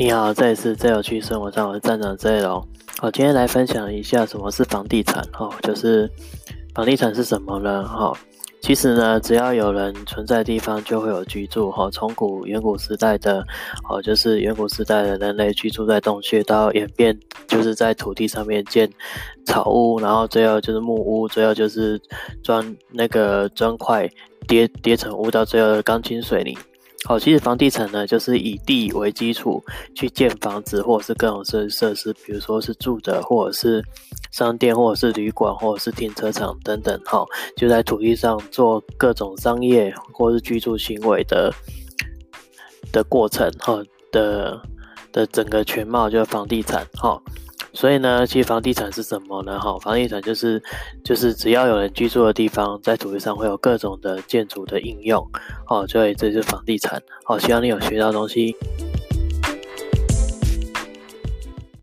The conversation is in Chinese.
你好，这里是最有趣生活上，我是站长 Z 龙。好，今天来分享一下什么是房地产。哈，就是房地产是什么呢？哈，其实呢，只要有人存在地方，就会有居住。哈，从古远古时代的，哦，就是远古时代的人类居住在洞穴，到演变，就是在土地上面建草屋，然后最后就是木屋，最后就是砖那个砖块叠叠成屋，到最后的钢筋水泥。好，其实房地产呢，就是以地为基础去建房子，或者是各种设设施，比如说是住的，或者是商店，或者是旅馆，或者是停车场等等。哈，就在土地上做各种商业或是居住行为的的过程，哈的的整个全貌就是房地产，哈。所以呢，其实房地产是什么呢？哈，房地产就是就是只要有人居住的地方，在土地上会有各种的建筑的应用，哦，所以这就是房地产。好，希望你有学到东西。